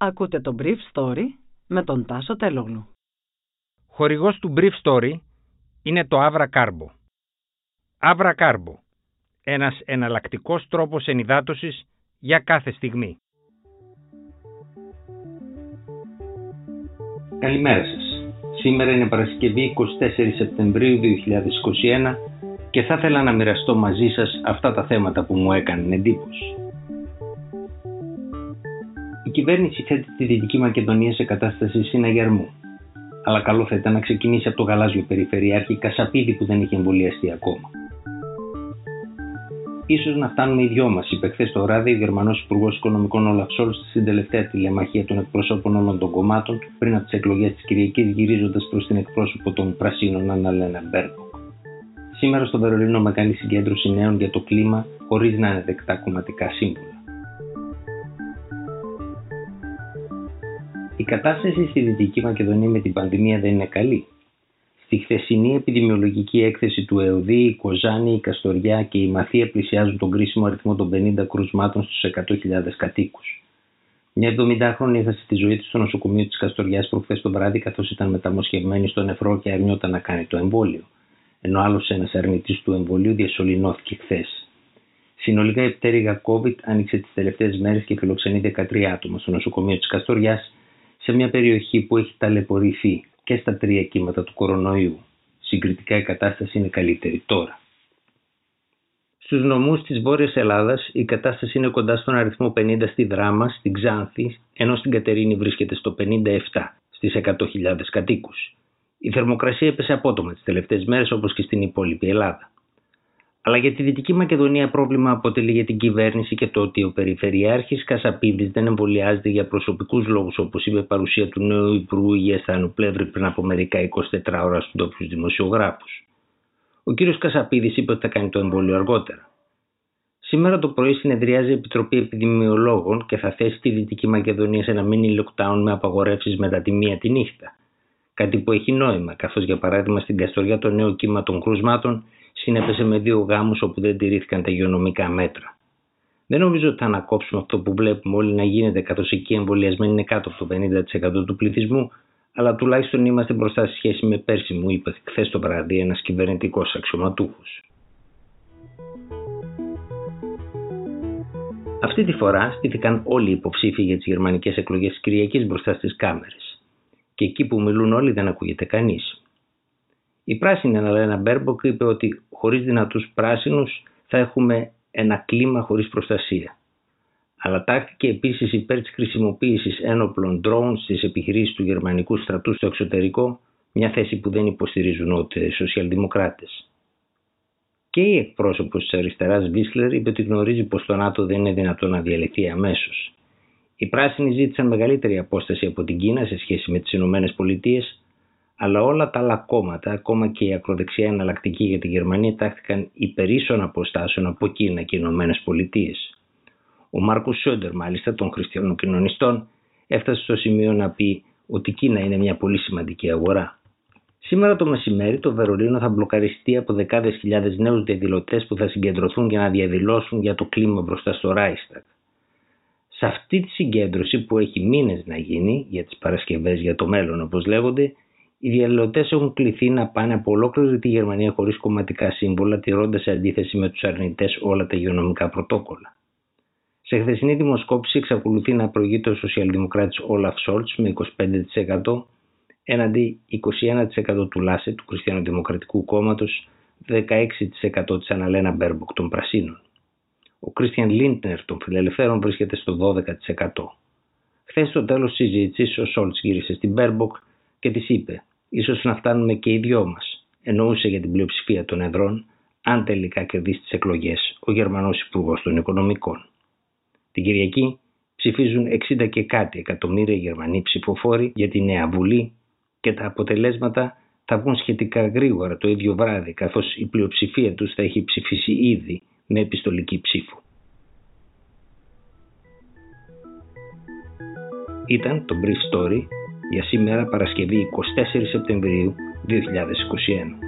Ακούτε το Brief Story με τον Τάσο Τελόγλου. Χορηγός του Brief Story είναι το Avra Carbo. Avra Carbo. Ένας εναλλακτικός τρόπος ενυδάτωσης για κάθε στιγμή. Καλημέρα σας. Σήμερα είναι Παρασκευή 24 Σεπτεμβρίου 2021 και θα ήθελα να μοιραστώ μαζί σας αυτά τα θέματα που μου έκαναν εντύπωση κυβέρνηση θέτει τη Δυτική Μακεδονία σε κατάσταση συναγερμού. Αλλά καλό θα ήταν να ξεκινήσει από το γαλάζιο περιφερειάρχη Κασαπίδη που δεν έχει εμβολιαστεί ακόμα. Ίσως να φτάνουμε οι δυο μας, είπε χθες το βράδυ ο Γερμανός Υπουργός Οικονομικών Όλαφ Σολτς στην τελευταία τηλεμαχία των εκπροσώπων όλων των κομμάτων πριν από τις εκλογές της Κυριακής, γυρίζοντας προς την εκπρόσωπο των Πρασίνων Αναλένα Μπέρμποκ. Σήμερα στο Βερολίνο με κάνει συγκέντρωση νέων για το κλίμα χωρίς να είναι δεκτά κομματικά σύμβολα. Η κατάσταση στη Δυτική Μακεδονία με την πανδημία δεν είναι καλή. Στη χθεσινή επιδημιολογική έκθεση του ΕΟΔΗ, η Κοζάνη, η Καστοριά και η Μαθία πλησιάζουν τον κρίσιμο αριθμό των 50 κρουσμάτων στους 100.000 κατοίκους. Μια 70χρονη έχασε τη ζωή της στο νοσοκομείο της Καστοριάς προχθές το βράδυ, καθώς ήταν μεταμοσχευμένη στο νεφρό και αρνιόταν να κάνει το εμβόλιο. Ενώ άλλος ένας αρνητής του εμβολίου διασωληνώθηκε χθες. Συνολικά η πτέρυγα COVID άνοιξε τις τελευταίες μέρες και φιλοξενεί 13 άτομα στο νοσοκομείο της Καστοριάς, σε μια περιοχή που έχει ταλαιπωρηθεί και στα τρία κύματα του κορονοϊού. Συγκριτικά η κατάσταση είναι καλύτερη τώρα. Στους νομούς της Βόρειας Ελλάδας η κατάσταση είναι κοντά στον αριθμό 50 στη Δράμα, στην Ξάνθη, ενώ στην Κατερίνη βρίσκεται στο 57 στις 100.000 κατοίκους. Η θερμοκρασία έπεσε απότομα τις τελευταίες μέρες όπως και στην υπόλοιπη Ελλάδα. Αλλά για τη Δυτική Μακεδονία πρόβλημα αποτελεί για την κυβέρνηση και το ότι ο Περιφερειάρχης Κασαπίδης δεν εμβολιάζεται για προσωπικούς λόγους όπως είπε παρουσία του νέου Υπουργού Υγείας Θανοπλεύρη πριν από μερικά 24 ώρα στους ντόπιου δημοσιογράφους. Ο κύριος Κασαπίδης είπε ότι θα κάνει το εμβόλιο αργότερα. Σήμερα το πρωί συνεδριάζει η Επιτροπή Επιδημιολόγων και θα θέσει τη Δυτική Μακεδονία σε ένα mini lockdown με απαγορεύσεις μετά τη μία τη νύχτα. Κάτι που έχει νόημα, καθώς για παράδειγμα στην Καστοριά το νέο κύμα των κρούσματων συνέπεσε με δύο γάμους όπου δεν τηρήθηκαν τα υγειονομικά μέτρα. Δεν νομίζω ότι θα ανακόψουμε αυτό που βλέπουμε όλοι να γίνεται καθώς εκεί εμβολιασμένοι είναι κάτω από το 50% του πληθυσμού, αλλά τουλάχιστον είμαστε μπροστά σε σχέση με πέρσι, μου είπε χθες το βράδυ ένας κυβερνητικός αξιωματούχος. Αυτή τη φορά στήθηκαν όλοι οι υποψήφοι για τις γερμανικές εκλογές της Κυριακής μπροστά στις κάμερες. Και εκεί που μιλούν όλοι δεν ακούγεται κανείς. Η πράσινη Αναλένα Μπέρμποκ είπε ότι χωρίς δυνατούς πράσινους θα έχουμε ένα κλίμα χωρίς προστασία. Αλλά τάχθηκε επίσης υπέρ της χρησιμοποίησης ένοπλων drones στις επιχειρήσεις του γερμανικού στρατού στο εξωτερικό, μια θέση που δεν υποστηρίζουν ούτε οι σοσιαλδημοκράτες. Και η εκπρόσωπος της αριστεράς Βίσλερ είπε ότι γνωρίζει πως το ΝΑΤΟ δεν είναι δυνατό να διαλυθεί αμέσως. Οι πράσινοι ζήτησαν μεγαλύτερη απόσταση από την Κίνα σε σχέση με τις Ηνωμένες Πολιτείες, αλλά όλα τα άλλα κόμματα, ακόμα και η ακροδεξιά εναλλακτική για τη Γερμανία, τάχθηκαν υπερίσων αποστάσεων από Κίνα και Ηνωμένες Πολιτείες. Ο Μάρκος Σόντερ, μάλιστα των χριστιανών κοινωνιστών, έφτασε στο σημείο να πει ότι η Κίνα είναι μια πολύ σημαντική αγορά. Σήμερα το μεσημέρι το Βερολίνο θα μπλοκαριστεί από δεκάδες χιλιάδες νέους διαδηλωτές που θα συγκεντρωθούν για να διαδηλώσουν για το κλίμα μπροστά στο Ράιστακ. Σε αυτή τη συγκέντρωση που έχει μήνες να γίνει για τις Παρασκευές για το μέλλον όπως λέγονται, οι διαδηλωτέ έχουν κληθεί να πάνε από ολόκληρη τη Γερμανία χωρίς κομματικά σύμβολα, τηρώντας σε αντίθεση με τους αρνητές όλα τα υγειονομικά πρωτόκολλα. Σε χθεσινή δημοσκόπηση εξακολουθεί να προηγείται ο σοσιαλδημοκράτης Όλαφ Σολτς με 25% έναντι 21% του Λάσε του Χριστιανοδημοκρατικού Κόμματος, 16% της Αναλένα Μπέρμποκ των Πρασίνων. Ο Κρίστιαν Λίντνερ των Φιλελευθέρων βρίσκεται στο 12%. Χθες στο τέλος της συζήτησης, ο Σολτς γύρισε στην Μπέρμποκ και της είπε ίσως να φτάνουμε και οι δυο μας. Εννοούσε για την πλειοψηφία των εδρών, αν τελικά κερδίσει τις εκλογές ο Γερμανός Υπουργός των Οικονομικών. Την Κυριακή ψηφίζουν 60 και κάτι εκατομμύρια Γερμανοί ψηφοφόροι για τη νέα Βουλή και τα αποτελέσματα θα βγουν σχετικά γρήγορα το ίδιο βράδυ καθώς η πλειοψηφία τους θα έχει ψηφίσει ήδη με επιστολική ψήφο. Ήταν το Brief Story για σήμερα Παρασκευή 24 Σεπτεμβρίου 2021.